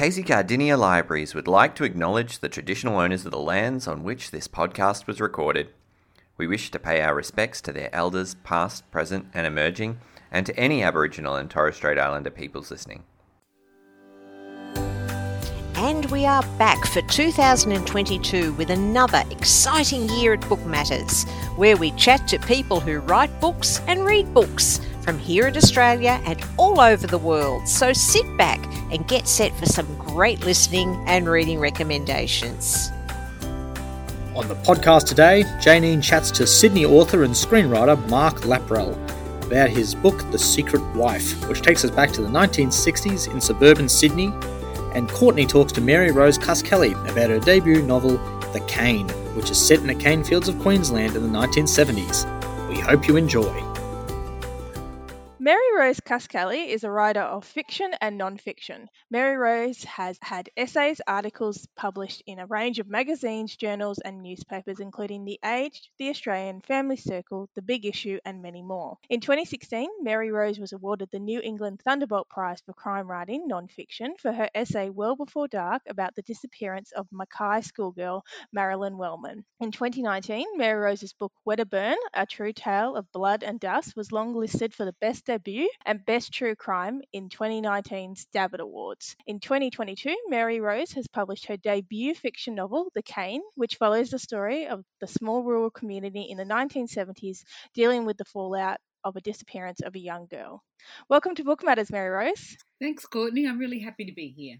Casey Cardinia Libraries would like to acknowledge the traditional owners of the lands on which this podcast was recorded. We wish to pay our respects to their elders, past, present, and emerging, and to any Aboriginal and Torres Strait Islander peoples listening. And we are back for 2022 with another exciting year at Book Matters, where we chat to people who write books and read books from here in Australia and all over the world. So sit back and get set for some great listening and reading recommendations. On the podcast today, Janine chats to Sydney author and screenwriter Mark Lamprell about his book The Secret Wife, which takes us back to the 1960s in suburban Sydney. And Courtney talks to Mary Rose Cuskelly about her debut novel The Cane, which is set in the cane fields of Queensland in the 1970s. We hope you enjoy. Mary Rose Cuskelly is a writer of fiction and non-fiction. Mary Rose has had essays, articles published in a range of magazines, journals, and newspapers, including The Age, The Australian, Family Circle, The Big Issue, and many more. In 2016, Mary Rose was awarded the New England Thunderbolt Prize for crime writing non-fiction for her essay Well Before Dark about the disappearance of Mackay schoolgirl Marilyn Wallman. In 2019, Mary Rose's book Wedderburn, A True Tale of Blood and Dust, was longlisted for the best debut and Best True Crime in 2019's Davitt Awards. In 2022, Mary Rose has published her debut fiction novel, The Cane, which follows the story of the small rural community in the 1970s dealing with the fallout of a disappearance of a young girl. Welcome to Book Matters, Mary Rose. Thanks, Courtney. I'm really happy to be here.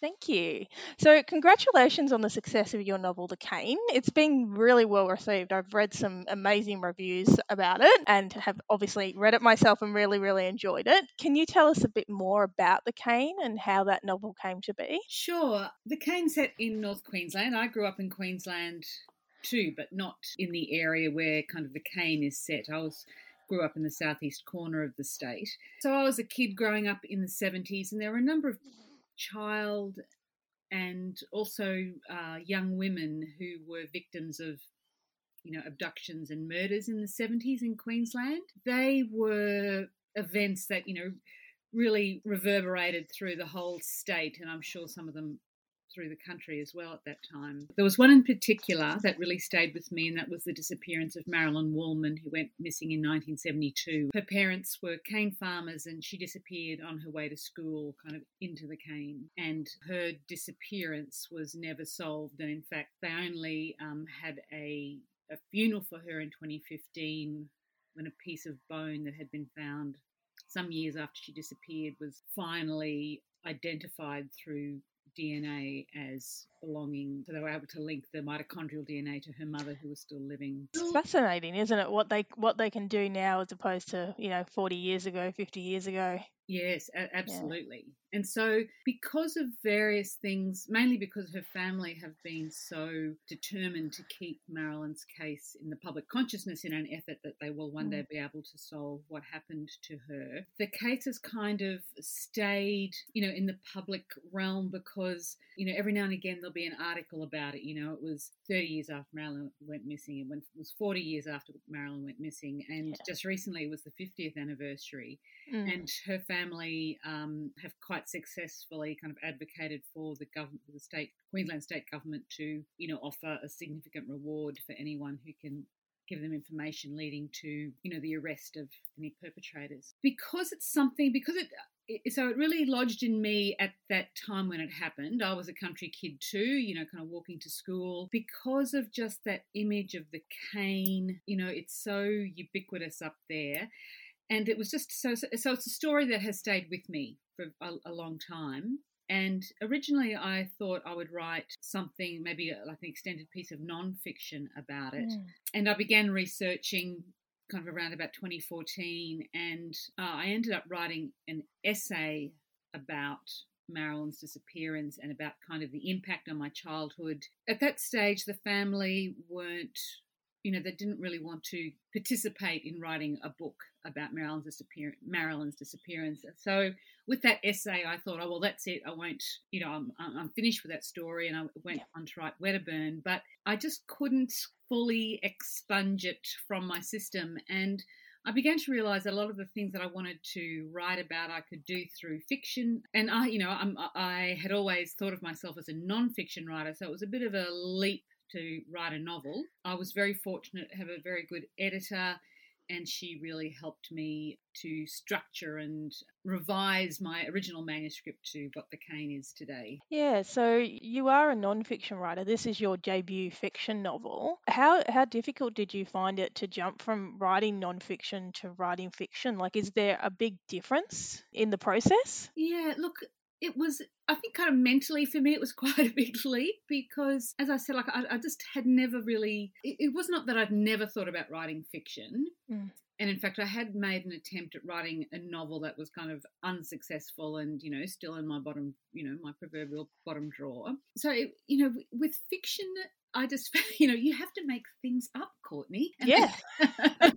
Thank you. So, congratulations on the success of your novel, The Cane. It's been really well received. I've read some amazing reviews about it and have obviously read it myself and really, really enjoyed it. Can you tell us a bit more about The Cane and how that novel came to be? Sure. The Cane set in North Queensland. I grew up in Queensland too, but not in the area where kind of The Cane is set. I was grew up in the southeast corner of the state. So I was a kid growing up in the 70s, and there were a number of child and also uh, young women who were victims of you know abductions and murders in the 70s in Queensland. They were events that you know really reverberated through the whole state and I'm sure some of them through the country as well at that time. There was one in particular that really stayed with me, and that was the disappearance of Marilyn Wallman, who went missing in 1972. Her parents were cane farmers, and she disappeared on her way to school, kind of into the cane. And her disappearance was never solved, and in fact, they only um, had a, a funeral for her in 2015 when a piece of bone that had been found some years after she disappeared was finally identified through DNA as belonging. So they were able to link the mitochondrial DNA to her mother, who was still living. It's fascinating, isn't it? What they what they can do now as opposed to you know forty years ago, fifty years ago. Yes, absolutely. Yeah. And so, because of various things, mainly because her family have been so determined to keep Marilyn's case in the public consciousness in an effort that they will one mm. day be able to solve what happened to her, the case has kind of stayed, you know, in the public realm because, you know, every now and again there'll be an article about it. You know, it was 30 years after Marilyn went missing, and it was 40 years after Marilyn went missing, and yeah. just recently it was the 50th anniversary, mm. and her family um, have quite quite successfully kind of advocated for the government, the state, Queensland state government to, you know, offer a significant reward for anyone who can give them information leading to, you know, the arrest of any perpetrators. Because it's something, because it, so it really lodged in me at that time when it happened. I was a country kid too, you know, kind of walking to school because of just that image of the cane. You know, it's so ubiquitous up there and it was just so so it's a story that has stayed with me for a, a, long time and originally i thought i would write something maybe like an extended piece of non-fiction about it mm. and i began researching kind of around about 2014 and uh, i ended up writing an essay about Marilyn's disappearance and about kind of the impact on my childhood. At that stage, the family weren't you know, they didn't really want to participate in writing a book about Marilyn's, disappear- Marilyn's disappearance. So with that essay, I thought, oh, well, that's it. I won't, you know, I'm, I'm finished with that story. And I went yeah. on to write Wedderburn, but I just couldn't fully expunge it from my system. And I began to realize that a lot of the things that I wanted to write about, I could do through fiction. And I, you know, I'm, I had always thought of myself as a non-fiction writer, so it was a bit of a leap to write a novel. I was very fortunate to have a very good editor and she really helped me to structure and revise my original manuscript to what the cane is today. Yeah, so you are a non-fiction writer. This is your debut fiction novel. How how difficult did you find it to jump from writing non-fiction to writing fiction? Like is there a big difference in the process? Yeah, look, it was i think kind of mentally for me it was quite a big leap because as i said like i, I just had never really it, it, was not that i'd never thought about writing fiction mm. and in fact i had made an attempt at writing a novel that was kind of unsuccessful and you know still in my bottom you know my proverbial bottom drawer so it, you know with fiction I just, you know, you have to make things up, Courtney. And yeah.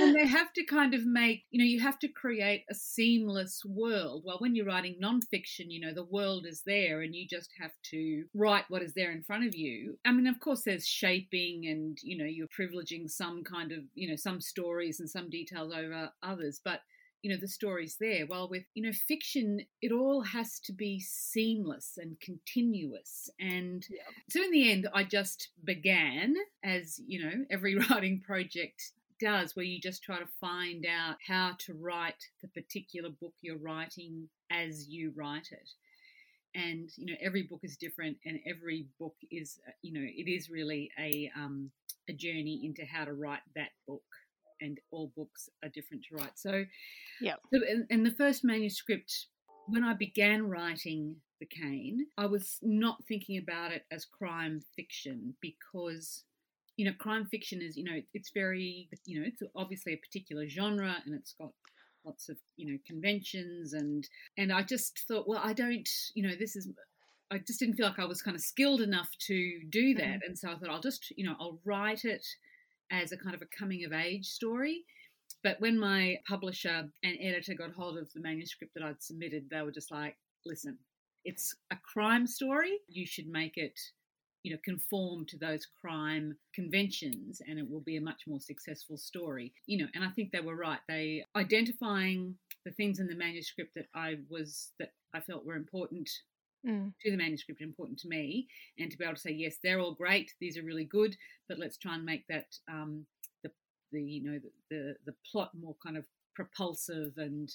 and they have to kind of make, you know, you have to create a seamless world. Well, when you're writing nonfiction, you know, the world is there and you just have to write what is there in front of you. I mean, of course, there's shaping and, you know, you're privileging some kind of, you know, some stories and some details over others. But you know the stories there while with you know fiction it all has to be seamless and continuous. And yeah. so in the end i just began as you know every writing project does where you just try to find out how to write the particular book you're writing as you write it. And you know every book is different and every book is uh, you know it is really a um, a journey into how to write that book and all books are different to write. So, yeah. So, in, the first manuscript, when I began writing The Cane, I was not thinking about it as crime fiction because you know crime fiction is you know it's very you know it's obviously a particular genre and it's got lots of you know conventions and and I just thought well I don't you know this is I just didn't feel like I was kind of skilled enough to do that mm-hmm. and so I thought I'll just you know I'll write it as a kind of a coming of age story. But when my publisher and editor got hold of the manuscript that I'd submitted, they were just like, listen, it's a crime story. You should make it, you know, conform to those crime conventions and it will be a much more successful story. You know, and I think they were right. They identifying the things in the manuscript that I was that I felt were important mm. to the manuscript important to me, and to be able to say yes, they're all great, these are really good, but let's try and make that um, the the you know the, the, the plot more kind of propulsive and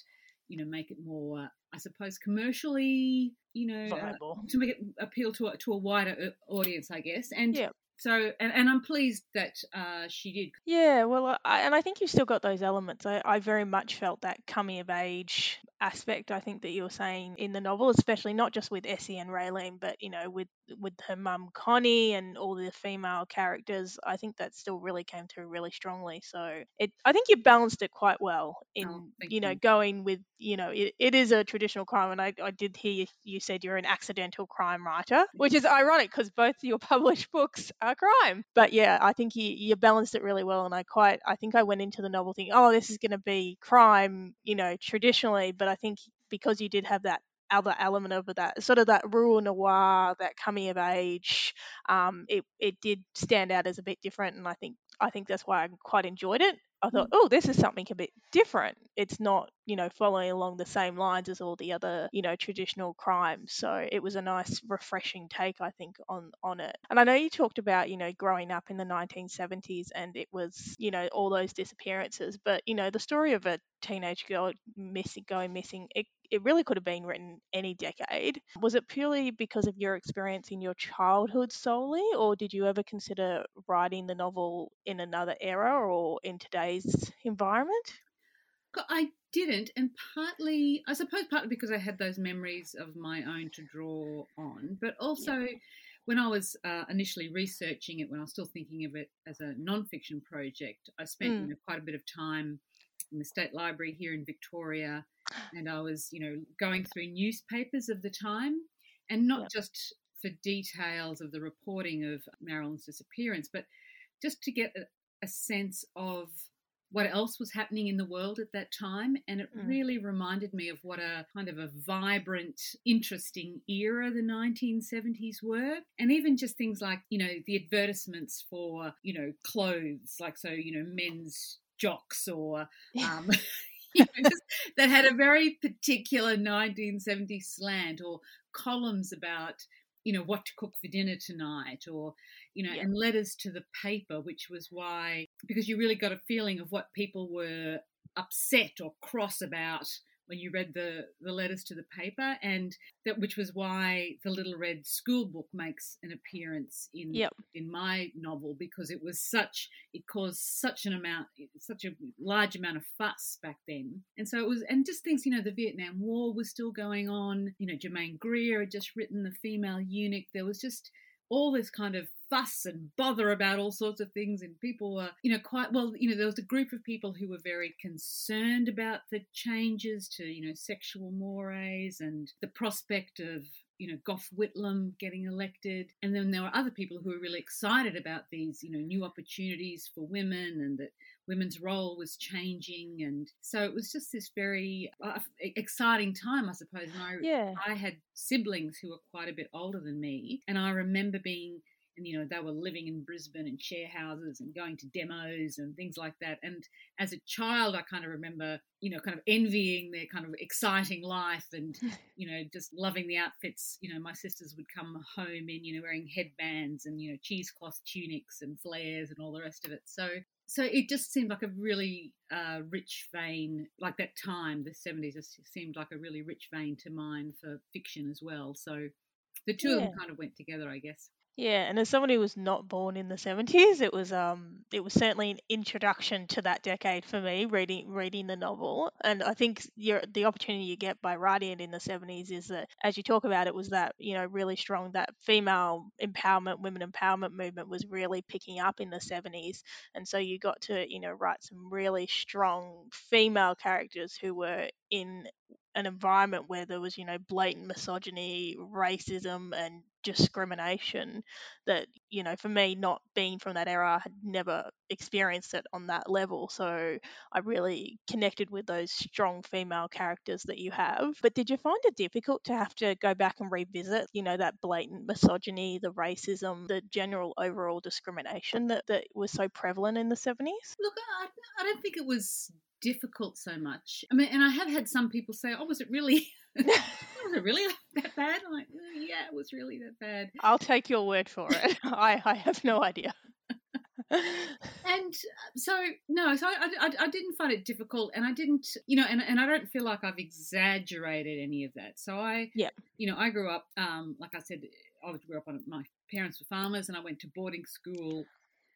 you know make it more I suppose commercially you know uh, to make it appeal to a, to a wider uh, audience I guess and yeah. So, and, and I'm pleased that uh, she did. Yeah, well, I, and I think you've still got those elements. I, I very much felt that coming of age aspect I think that you're saying in the novel, especially not just with Essie and Raylene, but you know with with her mum Connie and all the female characters. I think that still really came through really strongly. So it, I think you balanced it quite well in oh, you know you. going with you know it, it is a traditional crime, and I, I did hear you, you said you're an accidental crime writer, which is ironic because both your published books are crime. But yeah, I think you you balanced it really well, and I quite I think I went into the novel thinking, oh, this is going to be crime, you know, traditionally, but I think because you did have that other element of that sort of that rural noir, that coming of age, um, it it did stand out as a bit different, and I think I think that's why I quite enjoyed it. I thought, oh, this is something a bit different. It's not, you know, following along the same lines as all the other, you know, traditional crimes. So it was a nice, refreshing take, I think, on on it. And I know you talked about, you know, growing up in the 1970s and it was, you know, all those disappearances. But you know, the story of a teenage girl missing, going missing, it it really could have been written any decade. Was it purely because of your experience in your childhood solely, or did you ever consider writing the novel in another era or in today's environment? I didn't, and partly, I suppose, partly because I had those memories of my own to draw on, but also. Yeah when I was uh, initially researching it, when I was still thinking of it as a non-fiction project, I spent mm. you know, quite a bit of time in the State Library here in Victoria, and I was, you know, going through newspapers of the time, and not just for details of the reporting of Marilyn's disappearance, but just to get a, a sense of what else was happening in the world at that time. And it mm. really reminded me of what a kind of a vibrant, interesting era the 1970s were. And even just things like, you know, the advertisements for, you know, clothes, like so, you know, men's jocks or um, you know, just, that had a very particular 1970s slant or columns about you know what to cook for dinner tonight or you know yeah. and letters to the paper which was why because you really got a feeling of what people were upset or cross about when you read the, the letters to the paper, and that which was why the Little Red School Book makes an appearance in yep. in my novel because it was such it caused such an amount such a large amount of fuss back then, and so it was and just things you know the Vietnam War was still going on, you know Germaine Greer had just written the Female Eunuch, there was just all this kind of fuss and bother about all sorts of things and people were you know quite well you know there was a group of people who were very concerned about the changes to you know sexual mores and the prospect of you know Gough Whitlam getting elected, and then there were other people who were really excited about these you know new opportunities for women and that women's role was changing, and so it was just this very uh, exciting time, I suppose. And I yeah. I had siblings who were quite a bit older than me, and I remember being and you know they were living in Brisbane and share houses and going to demos and things like that. And as a child, I kind of remember you know kind of envying their kind of exciting life and you know just loving the outfits. You know, my sisters would come home in you know wearing headbands and you know cheesecloth tunics and flares and all the rest of it. So so it just seemed like a really uh, rich vein, like that time, the 70s, just seemed like a really rich vein to mine for fiction as well. So the two yeah. of them kind of went together, I guess. Yeah, and as someone who was not born in the seventies, it was um it was certainly an introduction to that decade for me reading reading the novel. And I think your the opportunity you get by writing it in the seventies is that as you talk about it was that, you know, really strong that female empowerment, women empowerment movement was really picking up in the seventies. And so you got to, you know, write some really strong female characters who were in an environment where there was, you know, blatant misogyny, racism, and discrimination that, you know, for me, not being from that era, I had never experienced it on that level. So I really connected with those strong female characters that you have. But did you find it difficult to have to go back and revisit, you know, that blatant misogyny, the racism, the general overall discrimination that, that was so prevalent in the 70s? Look, I, I don't think it was difficult so much. I mean, and I have had some people say, "Oh, was it really? was it really that bad?" I'm like, oh, "Yeah, it was really that bad." I'll take your word for it. I I have no idea. and so no, so I, I, I didn't find it difficult, and I didn't, you know, and and I don't feel like I've exaggerated any of that. So I, yeah, you know, I grew up, um, like I said, I grew up on my parents were farmers, and I went to boarding school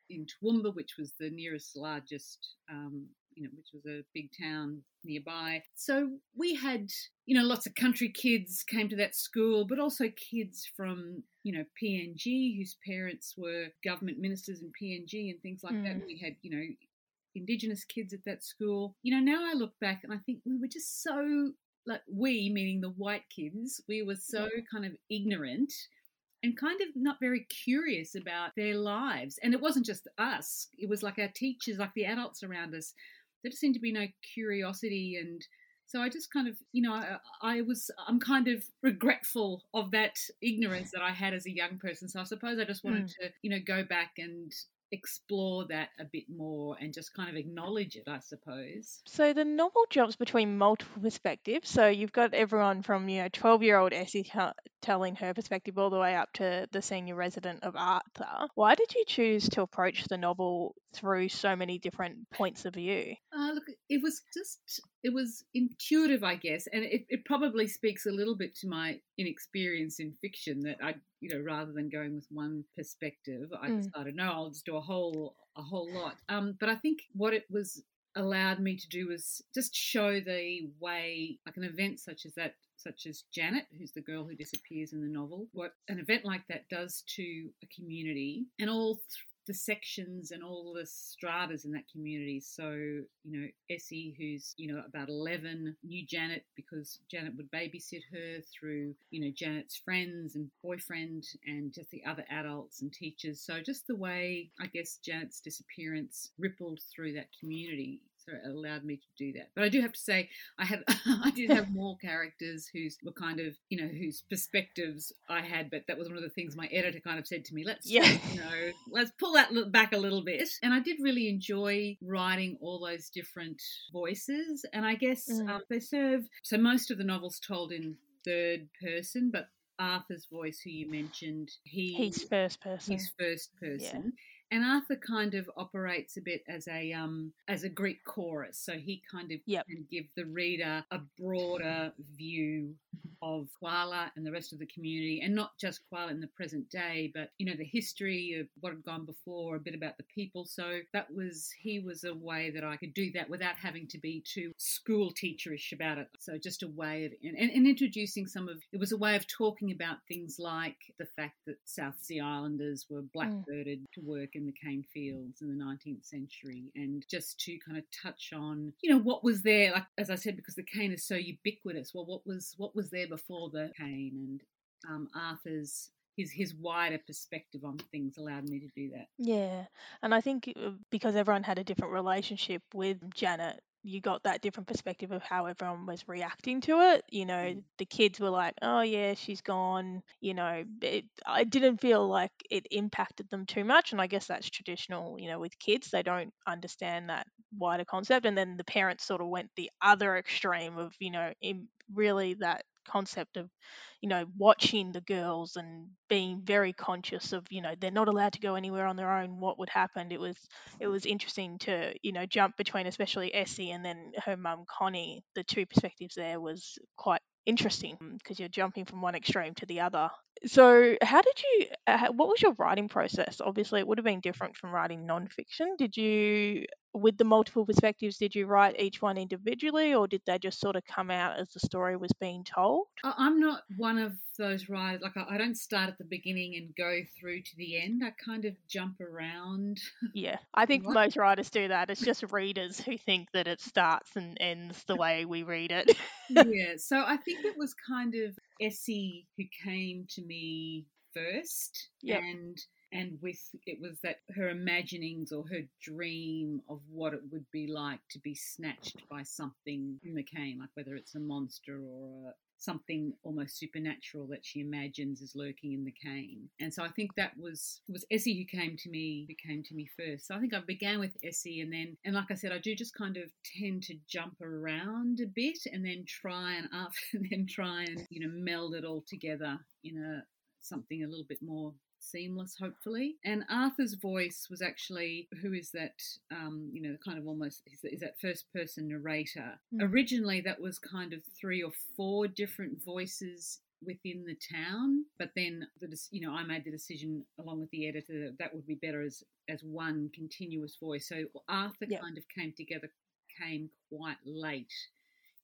in Toowoomba, which was the nearest largest um, you know, which was a big town nearby. So we had, you know, lots of country kids came to that school, but also kids from, you know, PNG whose parents were government ministers in PNG and things like mm. that. We had, you know, indigenous kids at that school. You know, now I look back and I think we were just so like we meaning the white kids, we were so kind of ignorant and kind of not very curious about their lives. And it wasn't just us, it was like our teachers, like the adults around us there just seemed to be no curiosity and so I just kind of, you know, I, I, was, I'm kind of regretful of that ignorance that I had as a young person. So I suppose I just wanted mm. to, you know, go back and explore that a bit more and just kind of acknowledge it, I suppose. So the novel jumps between multiple perspectives. So you've got everyone from, you know, 12 year old Essie telling her perspective all the way up to the senior resident of Arthur. Why did you choose to approach the novel through so many different points of view? Uh, look, it was just, it was intuitive, I guess, and it, it probably speaks a little bit to my inexperience in fiction that I, you know, rather than going with one perspective, I mm. decided, no, I'll just do a whole, a whole lot. Um, but I think what it was allowed me to do was just show the way, like an event such as that such as Janet, who's the girl who disappears in the novel, what an event like that does to a community and all the sections and all the stratas in that community. So, you know, Essie, who's, you know, about 11, knew Janet because Janet would babysit her through, you know, Janet's friends and boyfriend and just the other adults and teachers. So, just the way, I guess, Janet's disappearance rippled through that community so it allowed me to do that. But I do have to say, I had I did have more characters whose were kind of you know whose perspectives I had, but that was one of the things my editor kind of said to me. Let's yeah. you know let's pull that back a little bit. And I did really enjoy writing all those different voices, and I guess mm. um, they serve. So most of the novels told in third person, but Arthur's voice, who you mentioned, he he's first person. He's first person. Yeah. And Arthur kind of operates a bit as a um, as a Greek chorus, so he kind of yep. can give the reader a broader view of Kuala and the rest of the community, and not just Kuala in the present day, but you know the history of what had gone before, a bit about the people. So that was he was a way that I could do that without having to be too school teacherish about it. So just a way of and, and introducing some of it was a way of talking about things like the fact that South Sea Islanders were mm. blackbirded mm. to work in the cane fields in the 19th century and just to kind of touch on you know what was there like as i said because the cane is so ubiquitous well what was what was there before the cane and um, arthur's his his wider perspective on things allowed me to do that. Yeah, and I think uh, because everyone had a different relationship with Janet, you got that different perspective of how everyone was reacting to it. You know, mm. the kids were like, "Oh yeah, she's gone." You know, it, I didn't feel like it impacted them too much, and I guess that's traditional. You know, with kids, they don't understand that wider concept, and then the parents sort of went the other extreme of you know, really that concept of you know watching the girls and being very conscious of you know they're not allowed to go anywhere on their own what would happen. It was it was interesting to you know jump between especially Essie and then her mum Connie. The two perspectives there was quite interesting because you're jumping from one extreme to the other so how did you uh, what was your writing process obviously it would have been different from writing nonfiction did you with the multiple perspectives, did you write each one individually or did they just sort of come out as the story was being told? I'm not one of those writers, like I don't start at the beginning and go through to the end. I kind of jump around. Yeah, I think most writers do that. It's just readers who think that it starts and ends the way we read it. yeah, so I think it was kind of Essie who came to me first. Yep. And and with it was that her imaginings or her dream of what it would be like to be snatched by something in the cane, like whether it's a monster or a, something almost supernatural that she imagines is lurking in the cane. And so I think that was was Essie who came to me who came to me first. So I think I began with Essie and then and like I said, I do just kind of tend to jump around a bit and then try and after and then try and, you know, meld it all together in a something a little bit more seamless, hopefully. And Arthur's voice was actually who is that? Um, you know, kind of almost is, that first person narrator. Mm. Originally, that was kind of three or four different voices within the town but then the you know I made the decision along with the editor that that would be better as as one continuous voice so Arthur yep. kind of came together came quite late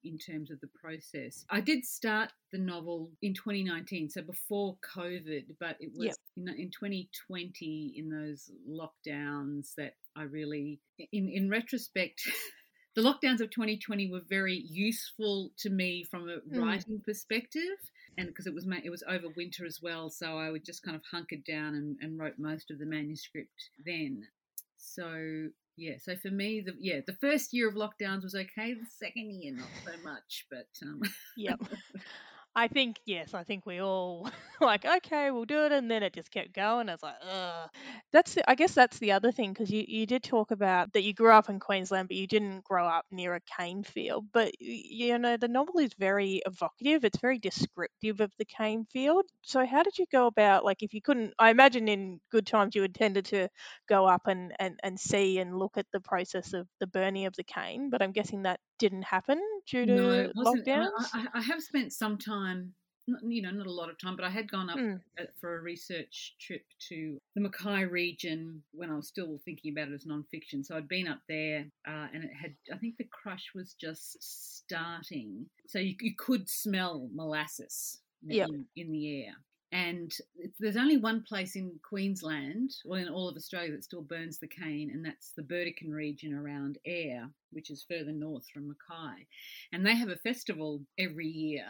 in terms of the process. I did start the novel in 2019, so before COVID, but it was yep. in, in 2020 in those lockdowns that I really, in in retrospect. the lockdowns of 2020 were very useful to me from a mm. writing perspective and because it was it was over winter as well so i would just kind of hunkered down and, and wrote most of the manuscript then so yeah, so for me, the yeah, the first year of lockdowns was okay. The second year, not so much. But um... yep, I think yes, I think we all like okay, we'll do it, and then it just kept going. I was like, ugh. That's the, I guess that's the other thing because you you did talk about that you grew up in Queensland, but you didn't grow up near a cane field. But you know the novel is very evocative. It's very descriptive of the cane field. So how did you go about like if you couldn't? I imagine in good times you intended to go up and and and see and look at the process of the burning of the cane, but I'm guessing that didn't happen due to no, lockdowns. I, I have spent some time time you know, not a lot of time, but I had gone up mm. for a research trip to the Mackay region when I was still thinking about it as nonfiction. So I'd been up there, uh, and it had, I think the crush was just starting. So you, you could smell molasses yep. in, in the air. And there's only one place in Queensland, or in all of Australia, that still burns the cane, and that's the Burdekin region around Ayr, which is further north from Mackay. And they have a festival every year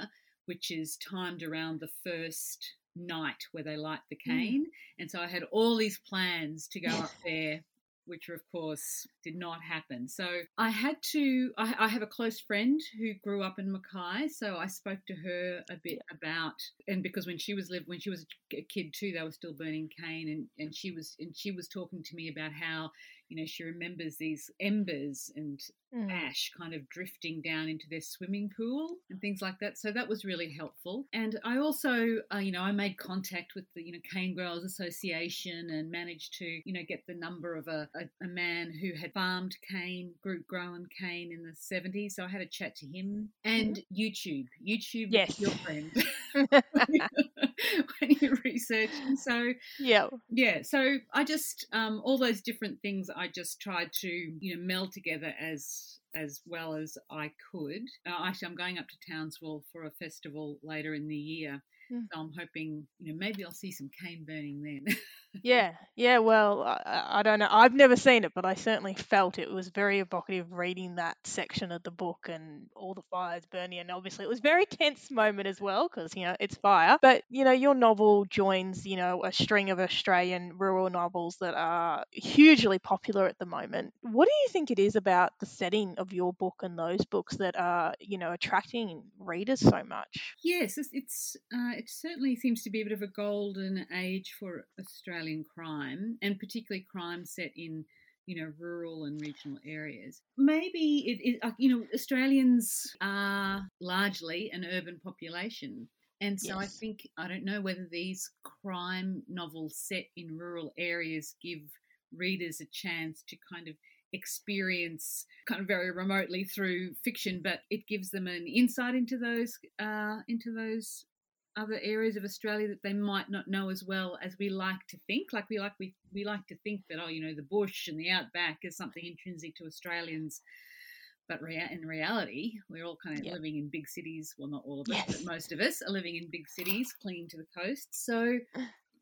which is timed around the first night where they light the mm. cane. Mm. And so I had all these plans to go up there which of course did not happen. So I had to, I, I, have a close friend who grew up in Mackay. So I spoke to her a bit about, and because when she was lived, when she was a kid too, they were still burning cane and, and she was, and she was talking to me about how, you know, she remembers these embers and mm. ash kind of drifting down into their swimming pool and things like that. So that was really helpful. And I also, uh, you know, I made contact with the, you know, Cane Growers Association and managed to, you know, get the number of a, a, a man who had farmed cane, group grown cane in the 70s. So I had a chat to him and mm-hmm. YouTube. YouTube yes. your friend. when you research. And so yeah, yeah. So I just um, all those different things I just tried to you know meld together as as well as I could. Uh, actually, I'm going up to Townsville for a festival later in the year, mm. so I'm hoping you know maybe I'll see some cane burning then. yeah, yeah. Well, I, I, don't know. I've never seen it, but I certainly felt it was very evocative reading that section of the book and all the fires burning. And obviously, it was a very tense moment as well because you know it's fire. But you know, your novel joins you know a string of Australian rural novels that are hugely popular at the moment. What do you think it is about the setting of your book and those books that are you know attracting readers so much? Yes, it's, it's uh, it certainly seems to be a bit of a golden age for Australia Australian crime, and particularly crime set in you know rural and regional areas. Maybe it, it uh, you know Australians are largely an urban population. And so yes. I think I don't know whether these crime novels set in rural areas give readers a chance to kind of experience kind of very remotely through fiction, but it gives them an insight into those uh, into those other areas of Australia that they might not know as well as we like to think. Like we like we we like to think that oh, you know, the bush and the outback is something intrinsic to Australians. But rea- in reality, we're all kind of living in big cities. Well, not all of us, yes. but most of us are living in big cities, clinging to the coast. So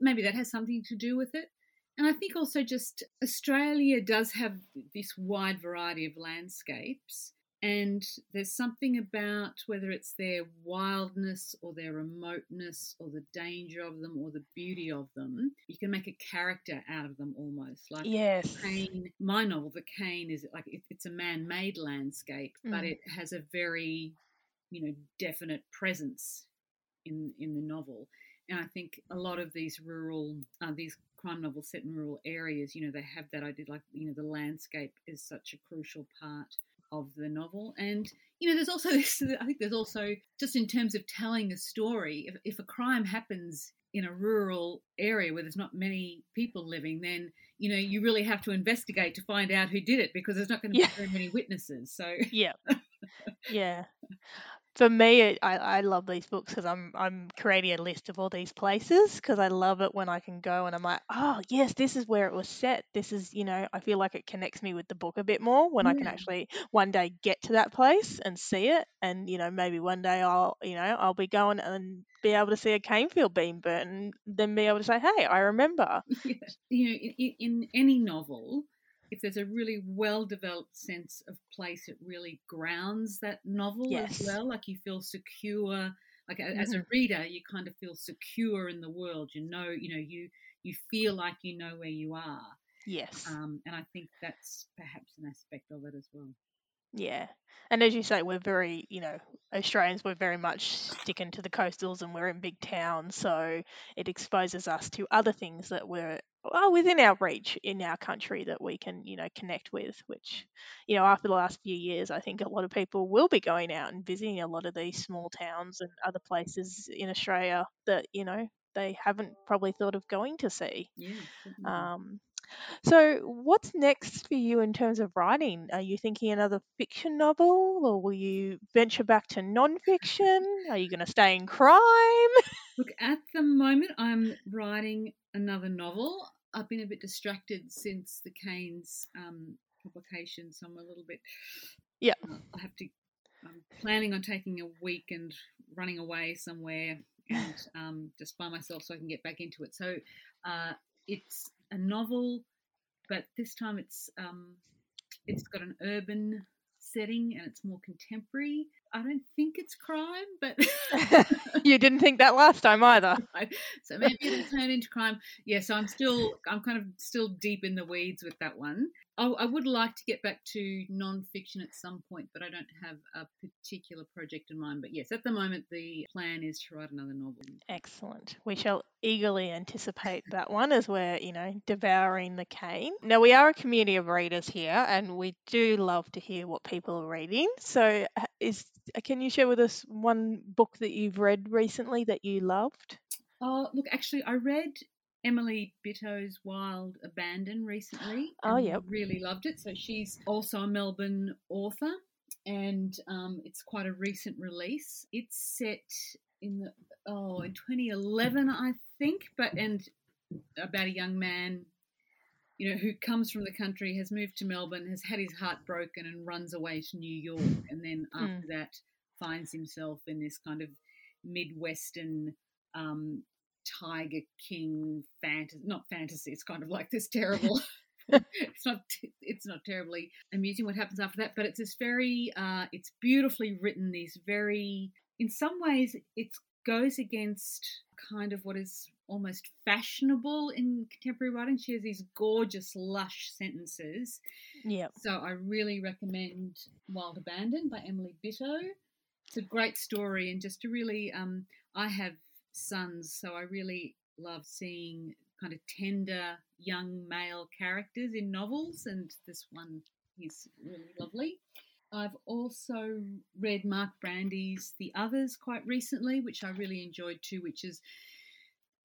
maybe that has something to do with it. And I think also just Australia does have this wide variety of landscapes and there's something about whether it's their wildness or their remoteness or the danger of them or the beauty of them, you can make a character out of them almost. Like yes. My novel, The Cane, is like it, it's a man made landscape, mm. but it has a very, you know, definite presence in, in the novel. And I think a lot of these rural, uh, these crime novels set in rural areas, you know, they have that idea like, you know, the landscape is such a crucial part of the novel. And, you know, there's also this, I think there's also, just in terms of telling a story, if, if a crime happens in a rural area where there's not many people living, then, you know, you really have to investigate to find out who did it because there's not going to be very many witnesses. So, yeah. Yeah for me, it, I, I love these books because I'm I'm creating a list of all these places because I love it when I can go and I'm like, oh yes, this is where it was set. This is you know I feel like it connects me with the book a bit more when I can mm. actually one day get to that place and see it, and you know maybe one day I'll you know I'll be going and be able to see a cane field being burnt and then be able to say, hey, I remember. Yeah. You know, in, in any novel, if there's a really well developed sense of place, it really grounds that novel yes. as well. Like you feel secure. Like mm-hmm. as a mm-hmm. reader, you kind of feel secure in the world. You know, you know, you you feel like you know where you are. Yes. Um, and I think that's perhaps an aspect of it as well. Yeah. And as you say, we're very, you know, Australians, we're very much sticking to the coastals and we're in big towns. So it exposes us to other things that we're well, within our reach in our country that we can, you know, connect with, which, you know, after the last few years, I think a lot of people will be going out and visiting a lot of these small towns and other places in Australia that, you know, they haven't probably thought of going to see. Yeah. Um, so, what's next for you in terms of writing? Are you thinking another fiction novel, or will you venture back to non-fiction? Are you going to stay in crime? Look, at the moment, I'm writing another novel. I've been a bit distracted since the Canes um, publication, so I'm a little bit. Yeah. I have to. I'm planning on taking a week and running away somewhere and um, just by myself so I can get back into it. So uh, it's a novel, but this time it's um, it's got an urban setting and it's more contemporary. I don't think it's crime, but you didn't think that last time either. so maybe it'll turn into crime. Yes, yeah, so I'm still I'm kind of still deep in the weeds with that one. I, I would like to get back to non-fiction at some point, but I don't have a particular project in mind. But yes, at the moment the plan is to write another novel. Excellent. We shall eagerly anticipate that one as we're you know devouring the cane. Now we are a community of readers here, and we do love to hear what people are reading. So uh, is uh, can you share with us one book that you've read recently that you loved? Oh, look, actually, I read Emily Bitto's Wild Abandon recently. Oh, yeah. Really loved it. So she's also a Melbourne author and um, it's quite a recent release. It's set in the, oh, in 2011, I think, but, and about a young man you know, who comes from the country, has moved to Melbourne, has had his heart broken, and runs away to New York, and then hmm. after mm. that finds himself in this kind of midwestern um, Tiger King fantasy, not fantasy. It's kind of like this terrible. it's not. It's not terribly amusing what happens after that, but it's this very. Uh, it's beautifully written. These very, in some ways, it goes against kind of what is almost fashionable in contemporary writing. She has these gorgeous, lush sentences. Yeah. So I really recommend Wild Abandon by Emily Bitto. It's a great story and just to really, um, I have sons, so I really love seeing kind of tender young male characters in novels, and this one is really lovely. I've also read Mark Brandi's The Others quite recently, which I really enjoyed too, which is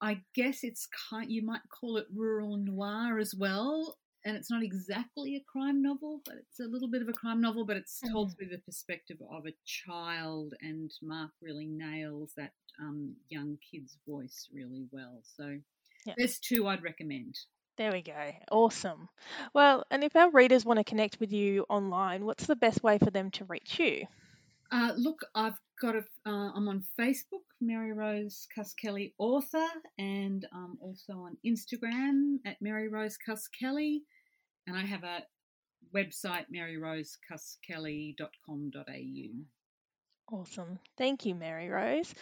I guess it's kind you might call it rural noir as well. And it's not exactly a crime novel, but it's a little bit of a crime novel, but it's told mm. through the perspective of a child. And Mark really nails that um, young kid's voice really well. So yep. there's two I'd recommend. There we go. Awesome. Well, and if our readers want to connect with you online, what's the best way for them to reach you? Uh, look, I've got a. Uh, I'm on Facebook, Mary Rose Cuss Kelly author, and I'm also on Instagram at Mary Rose Cuskelly, and I have a website, maryrosecuskelly.com.au. Awesome. Thank you, Mary Rose.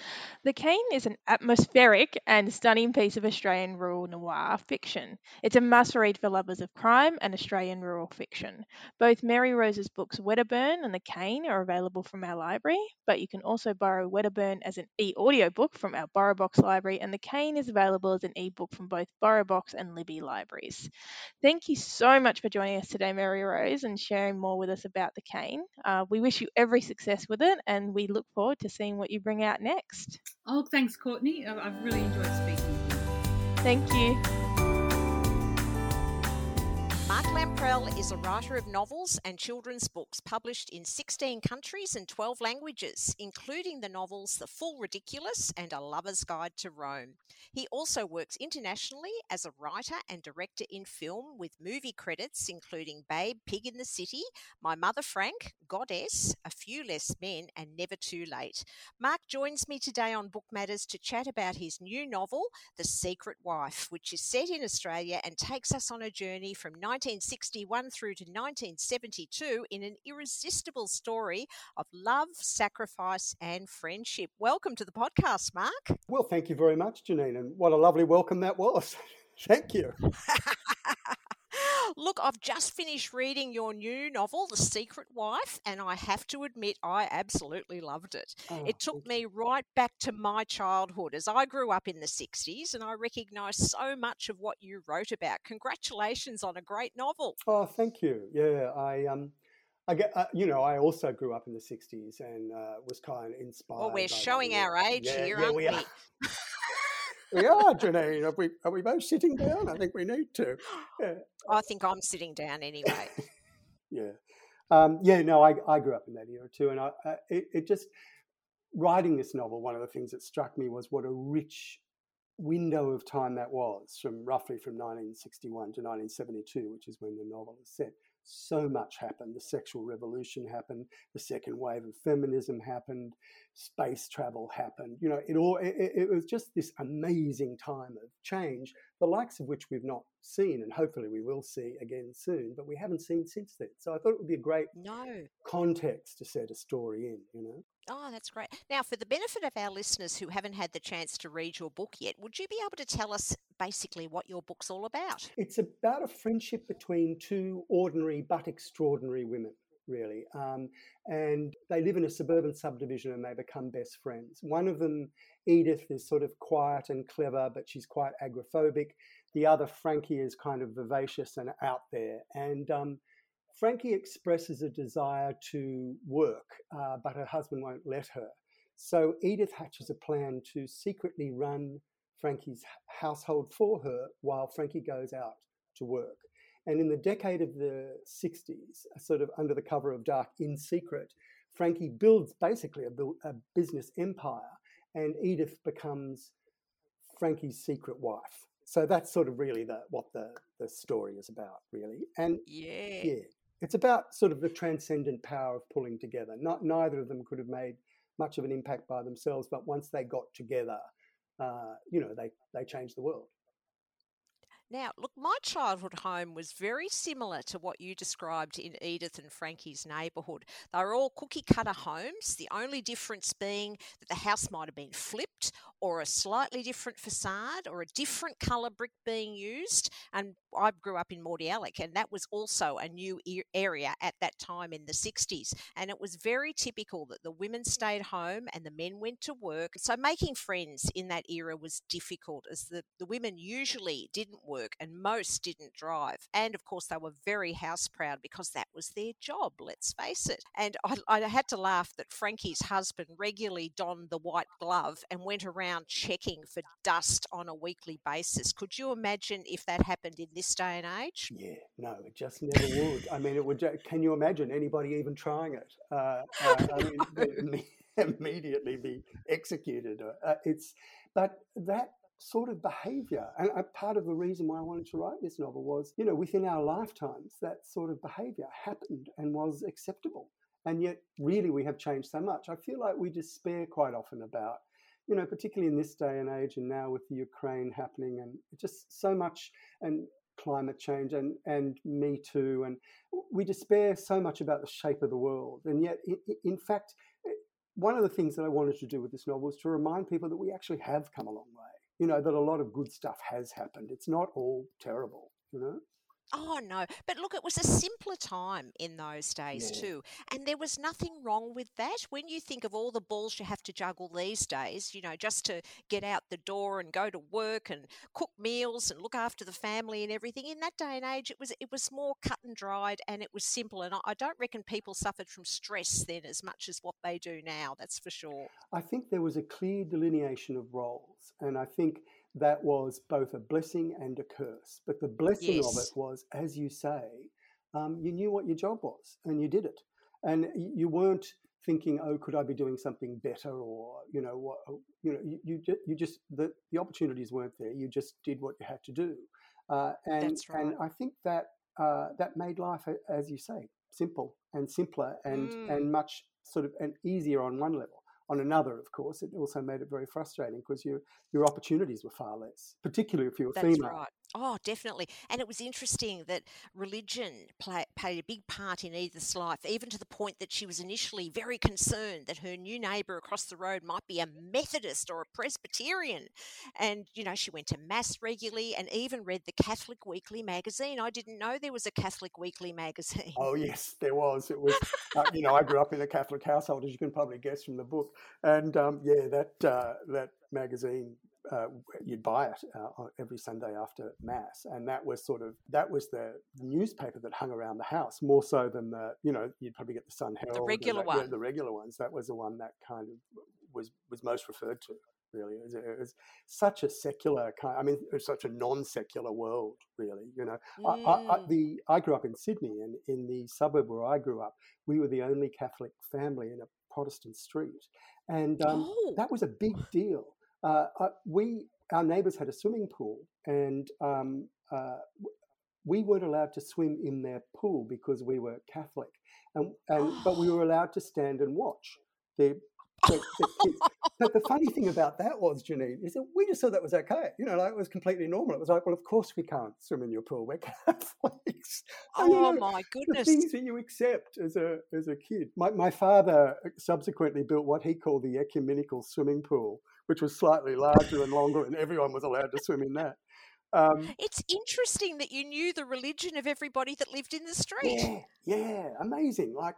The Cane is an atmospheric and stunning piece of Australian rural noir fiction. It's a must read for lovers of crime and Australian rural fiction. Both Mary Rose's books Wedderburn and The Cane are available from our library, but you can also borrow Wedderburn as an e audiobook from our BorrowBox library, and The Cane is available as an e-book from both BorrowBox and Libby libraries. Thank you so much for joining us today, Mary Rose, and sharing more with us about The Cane. Uh, we wish you every success with it and we look forward to seeing what you bring out next. Oh, thanks, Courtney. I've really enjoyed speaking with you. Thank you. Mark Lamprell is a writer of novels and children's books published in 16 countries and 12 languages, including the novels The Full Ridiculous and A Lover's Guide to Rome. He also works internationally as a writer and director in film with movie credits including Babe, Pig in the City, My Mother Frank, Goddess, A Few Less Men, and Never Too Late. Mark joins me today on Book Matters to chat about his new novel, The Secret Wife, which is set in Australia and takes us on a journey from 1961 through to 1972 in an irresistible story of love, sacrifice, and friendship. Welcome to the podcast, Mark. Well, thank you very much, Janine and what a lovely welcome that was. Thank you. Look, I've just finished reading your new novel, The Secret Wife, and I have to admit I absolutely loved it. Oh, it took me right back to my childhood as I grew up in the 60s and I recognise so much of what you wrote about. Congratulations on a great novel. Oh, thank you. Yeah, I um I get, uh, you know, I also grew up in the '60s and uh, was kind of inspired. Well, we're showing our age yeah, here, yeah, aren't we? we? we are, Janine. Are we, are we both sitting down? I think we need to. Yeah. I think I'm sitting down anyway. yeah. Um, yeah, no, I, I grew up in that era too. And I, I, it, it just, writing this novel, one of the things that struck me was what a rich window of time that was from roughly from 1961 to 1972, which is when the novel is set. So much happened. The sexual revolution happened, the second wave of feminism happened, space travel happened. You know, it all it, it, was just this amazing time of change, the likes of which we've not seen, and hopefully we will see again soon, but we haven't seen since then. So I thought it would be a great no. context to set a story in. You know. Oh, that's great. Now, for the benefit of our listeners who haven't had the chance to read your book yet, would you be able to tell us basically what your book's all about? It's about a friendship between two ordinary but extraordinary women, really. Um, and they live in a suburban subdivision and they become best friends. One of them, Edith, is sort of quiet and clever, but she's quite agoraphobic. The other, Frankie, is kind of vivacious and out there. And um, Frankie expresses a desire to work, uh, but her husband won't let her. So Edith hatches a plan to secretly run Frankie's household for her while Frankie goes out to work. And in the decade of the 60s, sort of under the cover of dark, in secret, Frankie builds basically a, a business empire, and Edith becomes Frankie's secret wife. So that's sort of really the, what the, the story is about, really. And yeah, yeah, it's about sort of the transcendent power of pulling together. Not neither of them could have made much of an impact by themselves, but once they got together, uh, you know, they they changed the world. Now, look, my childhood home was very similar to what you described in Edith and Frankie's neighbourhood. They were all cookie cutter homes, the only difference being that the house might have been flipped or a slightly different facade or a different colour brick being used. And I grew up in Mordialloc, and that was also a new area at that time in the 60s. And it was very typical that the women stayed home and the men went to work. So making friends in that era was difficult as the, the women usually didn't work and most didn't drive. And of course, they were very house proud because that was their job, let's face it. And I, I had to laugh that Frankie's husband regularly donned the white glove and went around around checking for dust on a weekly basis. Could you imagine if that happened in this day and age? Yeah, no, it just never would. I mean, it would. Can you imagine anybody even trying it? Uh, uh, I mean, immediately be executed. Uh, it's, but that sort of behavior. And part of the reason why I wanted to write this novel was, you know, within our lifetimes, that sort of behavior happened and was acceptable. And yet, really, we have changed so much. I feel like we despair quite often about you know, particularly in this day and age, and now with the Ukraine happening, and just so much, and climate change, and and Me Too, and we despair so much about the shape of the world, and yet, in fact, eh, one of the things that I wanted to do with this novel was to remind people that we actually have come a long way. You know, that a lot of good stuff has happened. It's not all terrible. You know. Oh no, but look, it was a simpler time in those days Yeah. too, and there was nothing wrong with that. When you think of all the balls you have to juggle these days, you know, just to get out the door and go to work and cook meals and look after the family and everything, in that day and age, it was it was more cut and dried and it was simple. And I, I don't reckon people suffered from stress then as much as what they do now. That's for sure. I think there was a clear delineation of roles, and I think that was both a blessing and a curse. But the blessing of it was, as you say, um, you knew what your job was and you did it. And you weren't thinking, oh, could I be doing something better? Or, you know, what, oh, you know, you, you, you just, the, the opportunities weren't there. You just did what you had to do. Uh, and, That's and. I think that, uh, that made life, as you say, simple and simpler and, Mm. and much sort of and easier on one level. On another, of course, it also made it very frustrating because your your opportunities were far less, particularly if you were That's female. right. Oh, definitely. And it was interesting that religion play, played a big part in Edith's life, even to the point that she was initially very concerned that her new neighbour across the road might be a Methodist or a Presbyterian. And, you know, she went to Mass regularly and even read the Catholic Weekly magazine. I didn't know there was a Catholic Weekly magazine. Oh yes, there was. It was. Uh, you know, I grew up in a Catholic household, as you can probably guess from the book, and um, yeah, that uh, that magazine. Uh, you'd buy it uh, every Sunday after Mass, and that was sort of that was the newspaper that hung around the house more so than the you know you'd probably get the Sun Herald, and regular that- yeah, one. the regular ones. That was the one that kind of was was most referred to. Really, it was, it was such a secular kind. I mean, it was such a non-secular world. Really, you know, I, I, I, Mm. the I grew up in Sydney, and in the suburb where I grew up, we were the only Catholic family in a Protestant street, and um, Oh. that was a big deal. Uh, we our neighbours had a swimming pool, and um, uh, we weren't allowed to swim in their pool because we were Catholic, and, and but we were allowed to stand and watch the, the, the kids. But the funny thing about that was, Janine, is that we just thought that was okay. You know, like it was completely normal. It was like, well, of course we can't swim in your pool. We're Catholics. Oh you know, my goodness! The things that you accept as a as a kid. My my father subsequently built what he called the ecumenical swimming pool, which was slightly larger and longer, and everyone was allowed to swim in that. Um, it's interesting that you knew the religion of everybody that lived in the street. Yeah, yeah, amazing. Like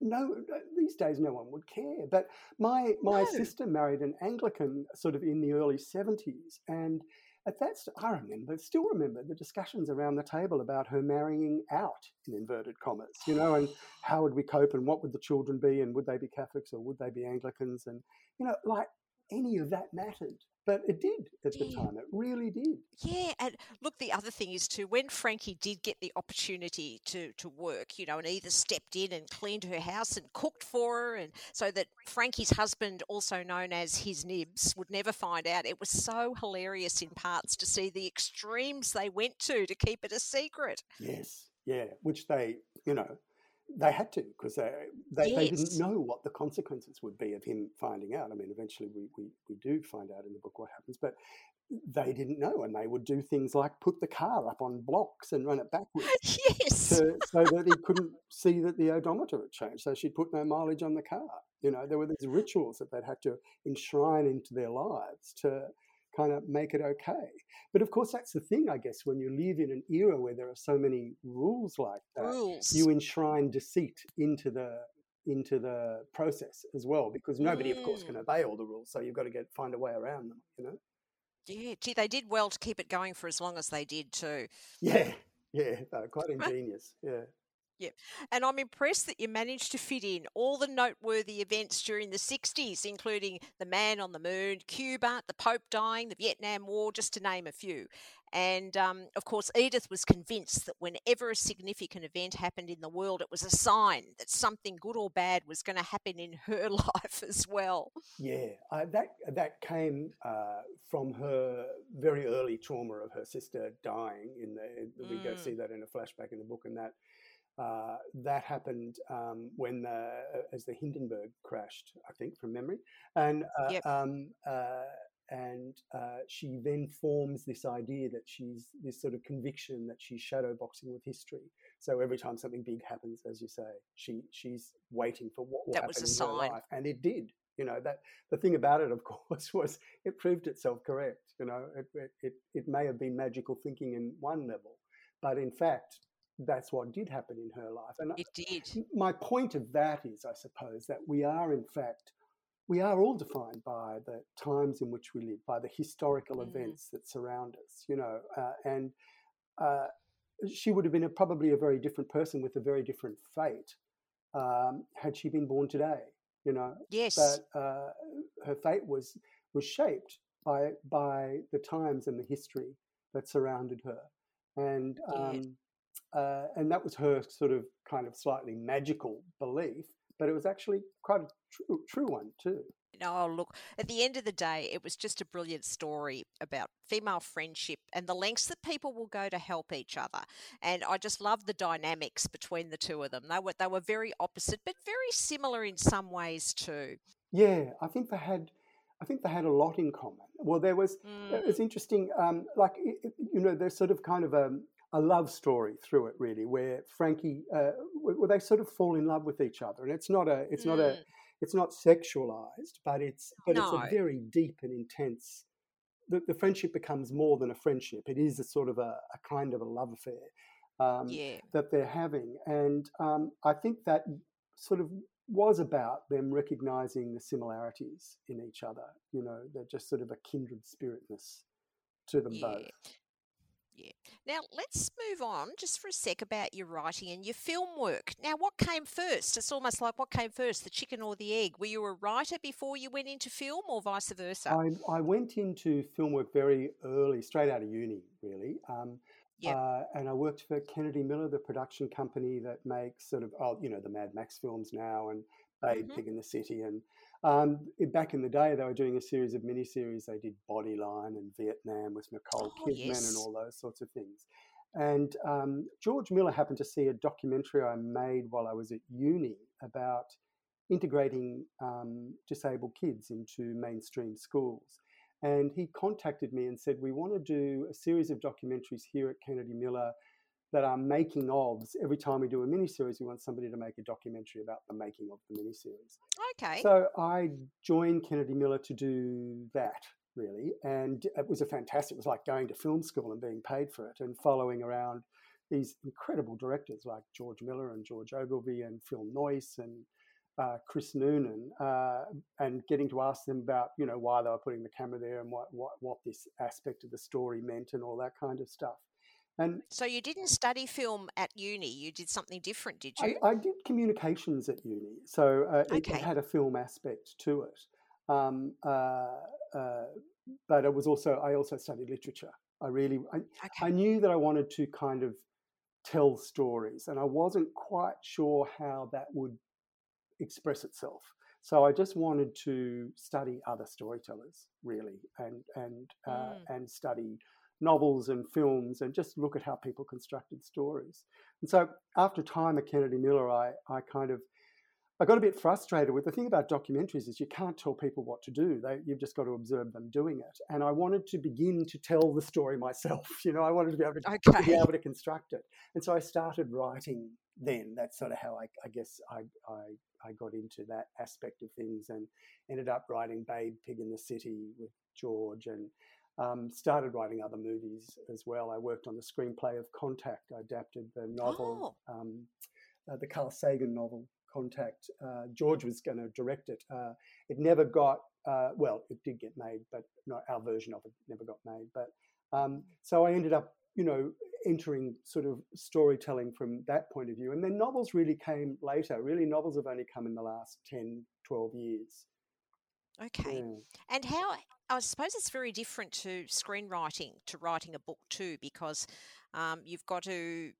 no, these days no one would care. But my my no. sister married an Anglican sort of in the early seventies, and at that I remember, still remember the discussions around the table about her marrying out in inverted commas, you know, and how would we cope, and what would the children be, and would they be Catholics or would they be Anglicans, and you know, like any of that mattered. But it did at the time. It really did. Yeah, and look, the other thing is too, when Frankie did get the opportunity to to work, you know, and Edith stepped in and cleaned her house and cooked for her, and so that Frankie's husband, also known as his nibs, would never find out. It was so hilarious in parts to see the extremes they went to to keep it a secret. Yes, yeah, which they, you know, they had to because they, they, yes. they, didn't know what the consequences would be of him finding out. I mean, eventually we, we, we do find out in the book what happens, but they didn't know, and they would do things like put the car up on blocks and run it backwards, yes, to, so that he couldn't see that the odometer had changed. So she'd put no mileage on the car. You know, there were these rituals that they'd had to enshrine into their lives to kind of make it okay. But of course, that's the thing, I guess, when you live in an era where there are so many rules like that, rules. you enshrine deceit into the into the process as well, because nobody, mm. of course, can mm. obey all the rules. So you've got to get find a way around them, you know. Yeah, gee, they did well to keep it going for as long as they did too. Yeah, yeah, quite ingenious. Yeah. Yeah. And I'm impressed that you managed to fit in all the noteworthy events during the 60s, including the man on the moon, Cuba, the Pope dying, the Vietnam War, just to name a few. And um, of course, Edith was convinced that whenever a significant event happened in the world, it was a sign that something good or bad was going to happen in her life as well. Yeah, uh, that that came uh, from her very early trauma of her sister dying. In the we go see mm. that in a flashback in the book, and that uh, that happened um, when the, uh, as the Hindenburg crashed, I think, from memory, and uh, yep. um, uh, and uh, she then forms this idea that she's this sort of conviction that she's shadowboxing with history. So every time something big happens, as you say, she she's waiting for what will that happen in sign. her life, and it did. You know that the thing about it, of course, was it proved itself correct. You know, it it, it may have been magical thinking in one level, but in fact, that's what did happen in her life. And it did. My point of that is, I suppose, that we are, in fact, we are all defined by the times in which we live, by the historical mm. events that surround us, you know. Uh, and uh, she would have been a, probably a very different person with a very different fate um, had she been born today, you know. Yes. But uh, her fate was was shaped by by the times and the history that surrounded her. And um, uh, and that was her sort of kind of slightly magical belief, but it was actually quite a true, true one too. Oh, look, at the end of the day, it was just a brilliant story about female friendship and the lengths that people will go to help each other. And I just love the dynamics between the two of them. They were they were very opposite, but very similar in some ways too. Yeah, I think they had I think they had a lot in common. Well, there was mm. it's interesting, um, like you know, there's sort of kind of a a love story through it, really, where Frankie, uh, where they sort of fall in love with each other, and it's not a, it's mm. not a, mm. it's not sexualized, but it's, but no. it's a very deep and intense. The, the, friendship becomes more than a friendship; it is a sort of a, a kind of a love affair um, yeah. that they're having, and um, I think that sort of was about them recognizing the similarities in each other. You know, they're just sort of a kindred spiritness to them yeah. both. Yeah. Now let's move on just for a sec about your writing and your film work. Now, what came first? It's almost like what came first, the chicken or the egg? Were you a writer before you went into film, or vice versa? I, I went into film work very early, straight out of uni, really. Um, Yep. Uh, and I worked for Kennedy Miller, the production company that makes sort of, oh, you know, the Mad Max films now and Babe, mm-hmm. Pig in the City. And um, back in the day, they were doing a series of miniseries. They did Bodyline and Vietnam with Nicole oh, Kidman yes. and all those sorts of things. And um, George Miller happened to see a documentary I made while I was at uni about integrating um, disabled kids into mainstream schools. And he contacted me and said, We want to do a series of documentaries here at Kennedy Miller that are making ofs. Every time we do a miniseries, we want somebody to make a documentary about the making of the miniseries. Okay. So I joined Kennedy Miller to do that, really. And it was a fantastic, it was like going to film school and being paid for it and following around these incredible directors like George Miller and George Ogilvie and Phil Noyce and uh, Chris Noonan uh, and getting to ask them about you know why they were putting the camera there and what, what what this aspect of the story meant and all that kind of stuff. And so you didn't study film at uni; you did something different, did you? I, I did communications at uni, so uh, it, Okay. it had a film aspect to it. Um, uh, uh, but it was also I also studied literature. I really I, I knew that I wanted to kind of tell stories, and I wasn't quite sure how that would express itself. So I just wanted to study other storytellers, really, and and uh, Mm. and study novels and films, and just look at how people constructed stories. And so after time at Kennedy Miller, I I kind of I got a bit frustrated with the thing about documentaries is you can't tell people what to do. They, you've just got to observe them doing it. And I wanted to begin to tell the story myself. You know, I wanted to be able to, to be able to construct it. And so I started writing then. That's sort of how I, I guess I, I, I got into that aspect of things and ended up writing Babe, Pig in the City with George and um, started writing other movies as well. I worked on the screenplay of Contact. I adapted the novel, um, uh, the Carl Sagan novel, Contact. Uh, George was going to direct it. Uh, it never got, uh, well, it did get made, but not our version of it never got made. But um, so I ended up, you know, entering sort of storytelling from that point of view. And then novels really came later. Really, novels have only come in the last 10, 12 years. Okay. Yeah. And how, I suppose it's very different to screenwriting, to writing a book too, because um, you've got to,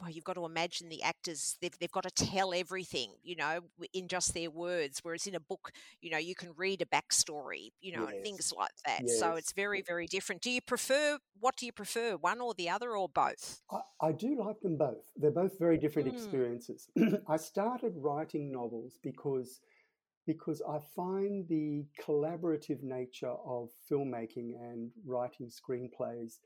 well, you've got to imagine the actors, they've, they've got to tell everything, you know, in just their words. Whereas in a book, you know, you can read a backstory, you know, and things like that. So it's very, very different. Do you prefer, what do you prefer, one or the other or both? I, I do like them both. They're both very different Mm. experiences. I started writing novels because because I find the collaborative nature of filmmaking and writing screenplays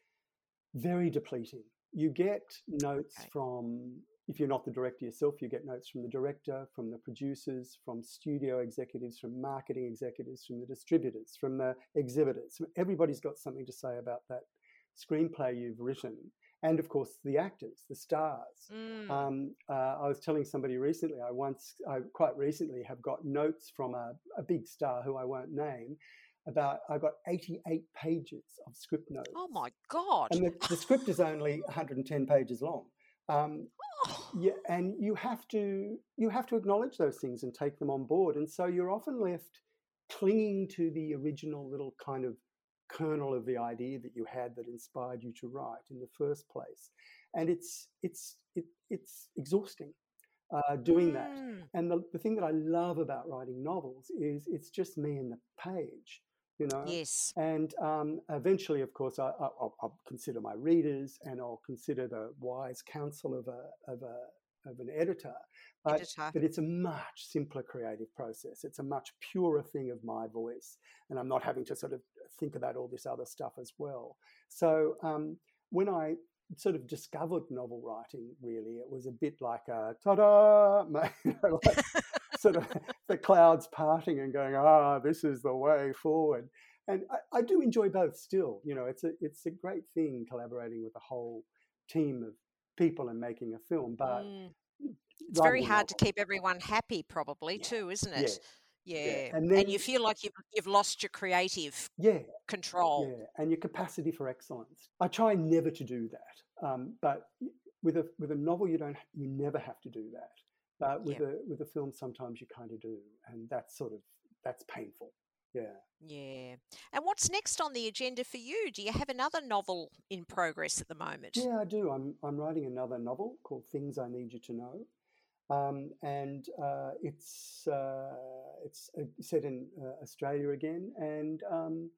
very depleting. You get notes Okay. from if you're not the director yourself, you get notes from the director, from the producers, from studio executives, from marketing executives, from the distributors, from the exhibitors. Everybody's got something to say about that screenplay you've written and of course the actors, the stars. Mm. Um, uh, I was telling somebody recently. I once, I quite recently, have got notes from a, a big star who I won't name. About I got 88 pages of script notes. oh my God. And the, the script is only 110 pages long. Um, Oh, yeah, and you have to you have to acknowledge those things and take them on board. And so you're often left clinging to the original little kind of kernel of the idea that you had that inspired you to write in the first place. And it's it's it, it's exhausting uh, doing that. Mm. And the, the thing that I love about writing novels is it's just me and the page, you know. Yes. And um, eventually, of course, I, I, I'll, I'll consider my readers and I'll consider the wise counsel of a of a of an editor. But, Editor. but it's a much simpler creative process. It's a much purer thing of my voice, and I'm not having to sort of think about all this other stuff as well. So um, when I sort of discovered novel writing, really, it was a bit like a ta-da, you know, like sort of the clouds parting and going, ah, this is the way forward. And I, I do enjoy both still. You know, it's a it's a great thing collaborating with a whole team of people and making a film. But Mm. It's very hard to keep everyone happy, probably Yeah, too, isn't yeah, it? Yeah. And And, you feel like you've you've lost your creative Yeah, control. yeah, and your capacity for excellence. I try never to do that, um, but with a with a novel, you don't you never have to do that. But with a with a film, sometimes you kind of do, and that's sort of that's painful. Yeah. Yeah. And what's next on the agenda for you? Do you have another novel in progress at the moment? Yeah, I do. I'm I'm writing another novel called Things I Need You to Know, um, and uh, it's uh, it's uh, set in uh, Australia again, and um,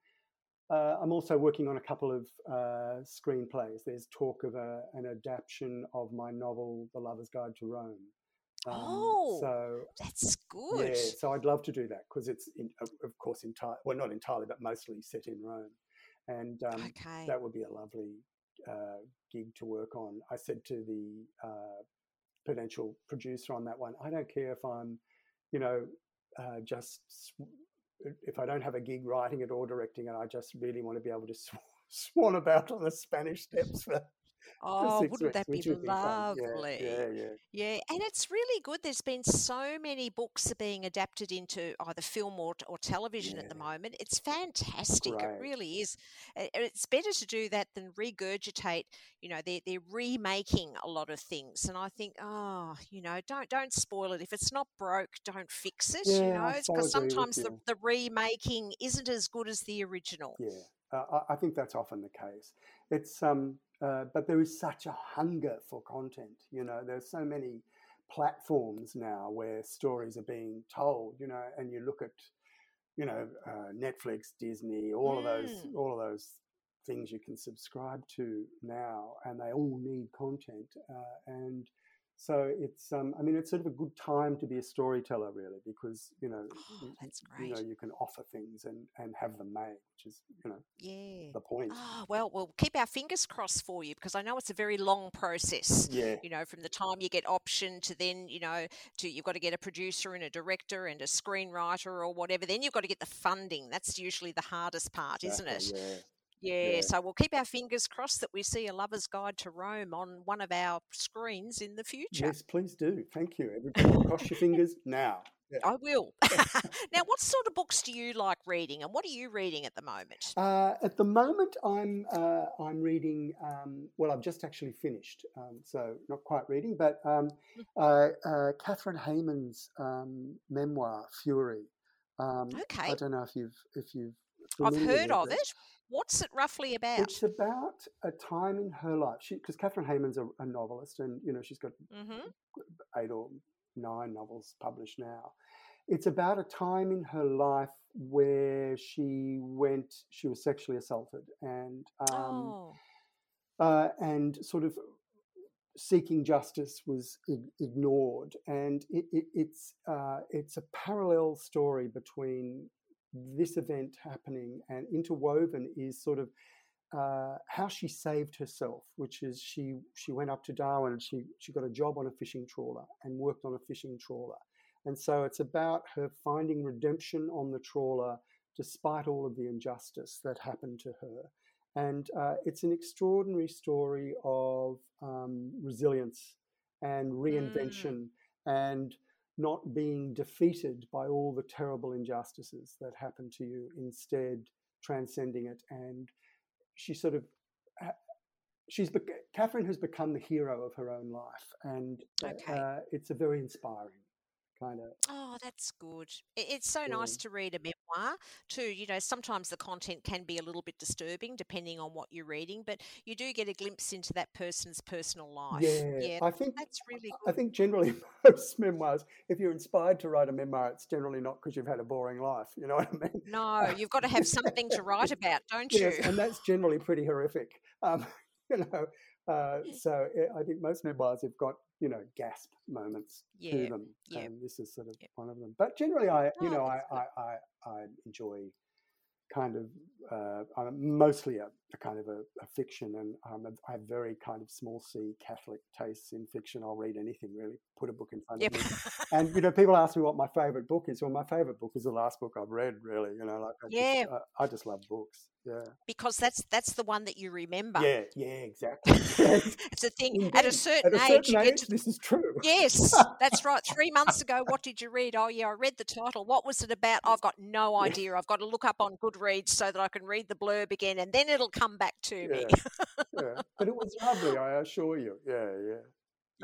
uh, I'm also working on a couple of uh, screenplays. There's talk of a, an adaptation of my novel, The Lover's Guide to Rome. Um, oh, so that's good. Yeah, so I'd love to do that because it's, in, of course, entirely well, not entirely, but mostly set in Rome, and um, okay. that would be a lovely uh, gig to work on. I said to the uh, potential producer on that one, I don't care if I'm, you know, uh, just if I don't have a gig writing it or directing it, I just really want to be able to sw- swan about on the Spanish steps for Oh, wouldn't that be lovely? Yeah, yeah, yeah. Yeah, and it's really good. There's been so many books are being adapted into either film or, or television at the moment. It's fantastic. It really is. It's better to do that than regurgitate. You know, they're they're remaking a lot of things, and I think, oh, you know, don't don't spoil it. If it's not broke, don't fix it. you know, because sometimes the, the remaking isn't as good as the original. Yeah, uh, I think that's often the case. It's um uh, but there is such a hunger for content. You know, there's so many platforms now where stories are being told. You know, and you look at, you know, uh, Netflix, Disney, all mm. of those, mm. all of those things you can subscribe to now, and they all need content. Uh, and so it's, um, I mean, it's sort of a good time to be a storyteller, really, because you know, oh, that's great. You know, you can offer things and and have them made, which is you know, yeah, the point. Oh, well, we'll keep our fingers crossed for you because I know it's a very long process. Yeah, you know, from the time you get option to then you know to you've got to get a producer and a director and a screenwriter or whatever. Then you've got to get the funding. That's usually the hardest part, exactly, isn't it? Yeah. Yeah, yeah, so we'll keep our fingers crossed that we see a lover's guide to Rome on one of our screens in the future. Yes, please do. Thank you. Everybody, cross your fingers now. Yeah. I will. now, what sort of books do you like reading, and what are you reading at the moment? Uh, at the moment, I'm uh, I'm reading. Um, well, I've just actually finished, um, so not quite reading, but um, mm. uh, uh Kathryn Heyman's um, memoir, Fury. Um, okay. I don't know if you've if you've. I've heard of it. What's it roughly about? It's about a time in her life. Because Kathryn Heyman's a, a, novelist, and you know she's got mm-hmm. eight or nine novels published now. It's about a time in her life where she went, she was sexually assaulted, and um, oh. uh, and sort of seeking justice was ig- ignored, and it, it, it's uh, it's a parallel story between this event happening and interwoven is sort of uh, how she saved herself, which is she she went up to Darwin and she she got a job on a fishing trawler and worked on a fishing trawler, and so it's about her finding redemption on the trawler despite all of the injustice that happened to her, and uh, it's an extraordinary story of um, resilience and reinvention mm. and not being defeated by all the terrible injustices that happen to you, instead transcending it. And she sort of, she's, Kathryn has become the hero of her own life. And okay. uh, it's a very inspiring kind of. Oh, that's good. It's so nice to read a memoir too. You know, sometimes the content can be a little bit disturbing depending on what you're reading, but you do get a glimpse into that person's personal life. Yeah, yeah I think that's really. Good. I think generally most memoirs, if you're inspired to write a memoir, it's generally not because you've had a boring life. You know what I mean? No, you've got to have something to write about, don't you? Yes, and that's generally pretty horrific. Um, you know, uh, so eh, I think most memoirs have got you know gasp moments yeah, to them, yeah. and this is sort of one of them. But generally, I you oh, know I, I, I, I enjoy kind of uh, I'm mostly a, a kind of a, a fiction, and um, I have very kind of small c Catholic tastes in fiction. I'll read anything really. Put a book in front yep. of me, and you know, people ask me what my favorite book is. Well, my favorite book is the last book I've read. Really, you know, like I yeah, just, uh, I just love books. Yeah, because that's that's the one that you remember. Yeah, yeah, exactly. it's a thing. Indeed. At a certain At a age, certain age to... this is true. Yes, that's right. Three months ago, what did you read? Oh, yeah, I read the title. What was it about? I've got no idea. I've got to look up on Goodreads so that I can read the blurb again, and then it'll come back to yeah. me. yeah. But it was lovely, I assure you. Yeah, yeah.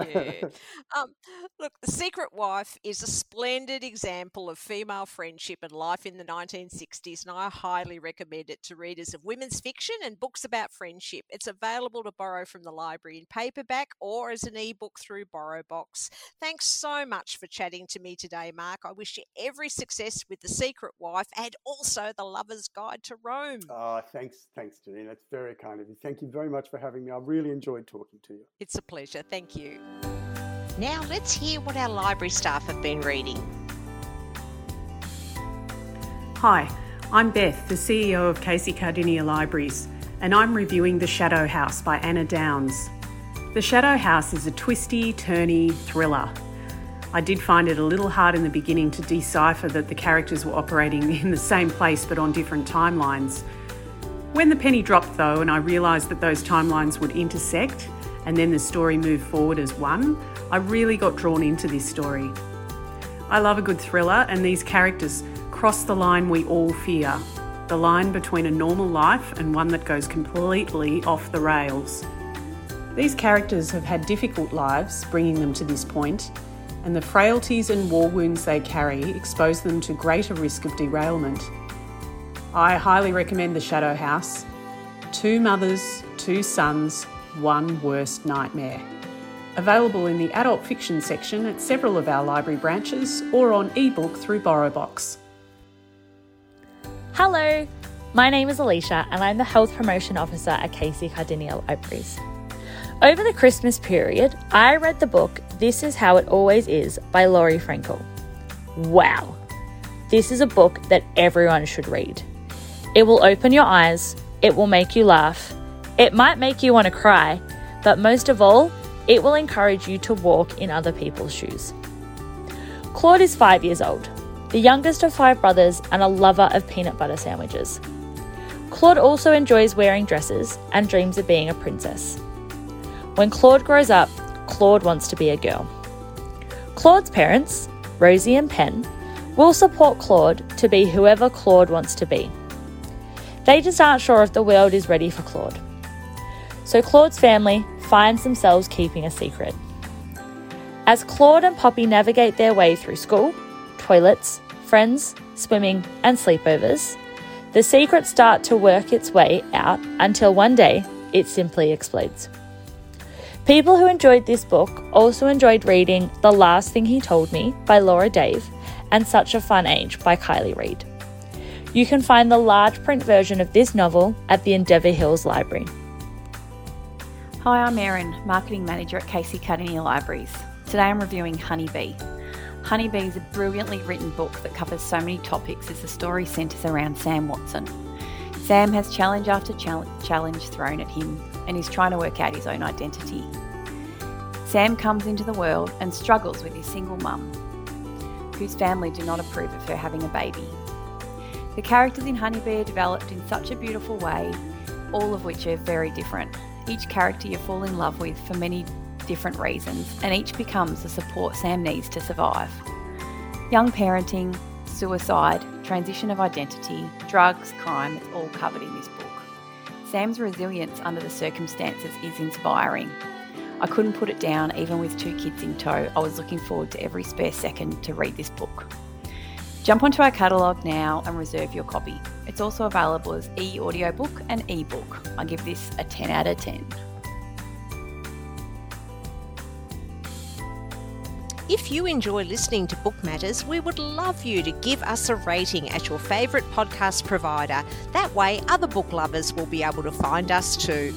Yeah. Um, look, The Secret Wife is a splendid example of female friendship and life in the 1960s, and I highly recommend it to readers of women's fiction and books about friendship. It's available to borrow from the library in paperback or as an ebook through BorrowBox. Thanks so much for chatting to me today, Mark. I wish you every success with The Secret Wife and also The Lover's Guide to Rome. Oh, thanks, thanks, Janine. That's very kind of you. Thank you very much for having me. I really enjoyed talking to you. It's a pleasure. Thank you. Now let's hear what our library staff have been reading. Hi, I'm Beth, the CEO of Casey Cardinia Libraries, and I'm reviewing The Shadow House by Anna Downes. The Shadow House is a twisty, turny thriller. I did find it a little hard in the beginning to decipher that the characters were operating in the same place but on different timelines. When the penny dropped, though, and I realised that those timelines would intersect and then the story moved forward as one, I really got drawn into this story. I love a good thriller, and these characters cross the line we all fear the line between a normal life and one that goes completely off the rails. These characters have had difficult lives, bringing them to this point, and the frailties and war wounds they carry expose them to greater risk of derailment. I highly recommend The Shadow House. Two mothers, two sons, one worst nightmare. Available in the adult fiction section at several of our library branches or on ebook through BorrowBox. Hello, my name is Alicia and I'm the Health Promotion Officer at Casey Cardinia Libraries. Over the Christmas period, I read the book This Is How It Always Is by Laurie Frankel. Wow! This is a book that everyone should read. It will open your eyes, it will make you laugh, it might make you want to cry, but most of all, it will encourage you to walk in other people's shoes. Claude is five years old, the youngest of five brothers, and a lover of peanut butter sandwiches. Claude also enjoys wearing dresses and dreams of being a princess. When Claude grows up, Claude wants to be a girl. Claude's parents, Rosie and Penn, will support Claude to be whoever Claude wants to be. They just aren't sure if the world is ready for Claude. So Claude's family finds themselves keeping a secret. As Claude and Poppy navigate their way through school, toilets, friends, swimming, and sleepovers, the secrets start to work its way out until one day it simply explodes. People who enjoyed this book also enjoyed reading The Last Thing He Told Me by Laura Dave and Such a Fun Age by Kiley Reid. You can find the large print version of this novel at the Endeavour Hills Library. Hi, I'm Erin, Marketing Manager at Casey Cardinia Libraries. Today I'm reviewing Honeybee. Honeybee is a brilliantly written book that covers so many topics as the story centres around Sam Watson. Sam has challenge after challenge thrown at him and is trying to work out his own identity. Sam comes into the world and struggles with his single mum, whose family do not approve of her having a baby. The characters in Honeybee are developed in such a beautiful way, all of which are very different. Each character you fall in love with for many different reasons, and each becomes the support Sam needs to survive. Young parenting, suicide, transition of identity, drugs, crime, it's all covered in this book. Sam's resilience under the circumstances is inspiring. I couldn't put it down even with two kids in tow. I was looking forward to every spare second to read this book. Jump onto our catalogue now and reserve your copy. It's also available as e audiobook and ebook. I give this a 10 out of 10. If you enjoy listening to Book Matters, we would love you to give us a rating at your favourite podcast provider. That way, other book lovers will be able to find us too.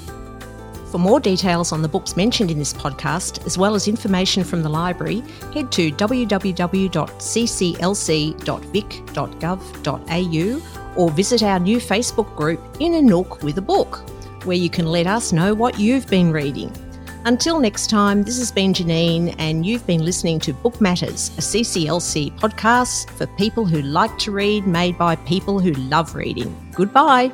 For more details on the books mentioned in this podcast, as well as information from the library, head to www.cclc.vic.gov.au or visit our new Facebook group, In a Nook with a Book, where you can let us know what you've been reading. Until next time, this has been Janine, and you've been listening to Book Matters, a CCLC podcast for people who like to read, made by people who love reading. Goodbye.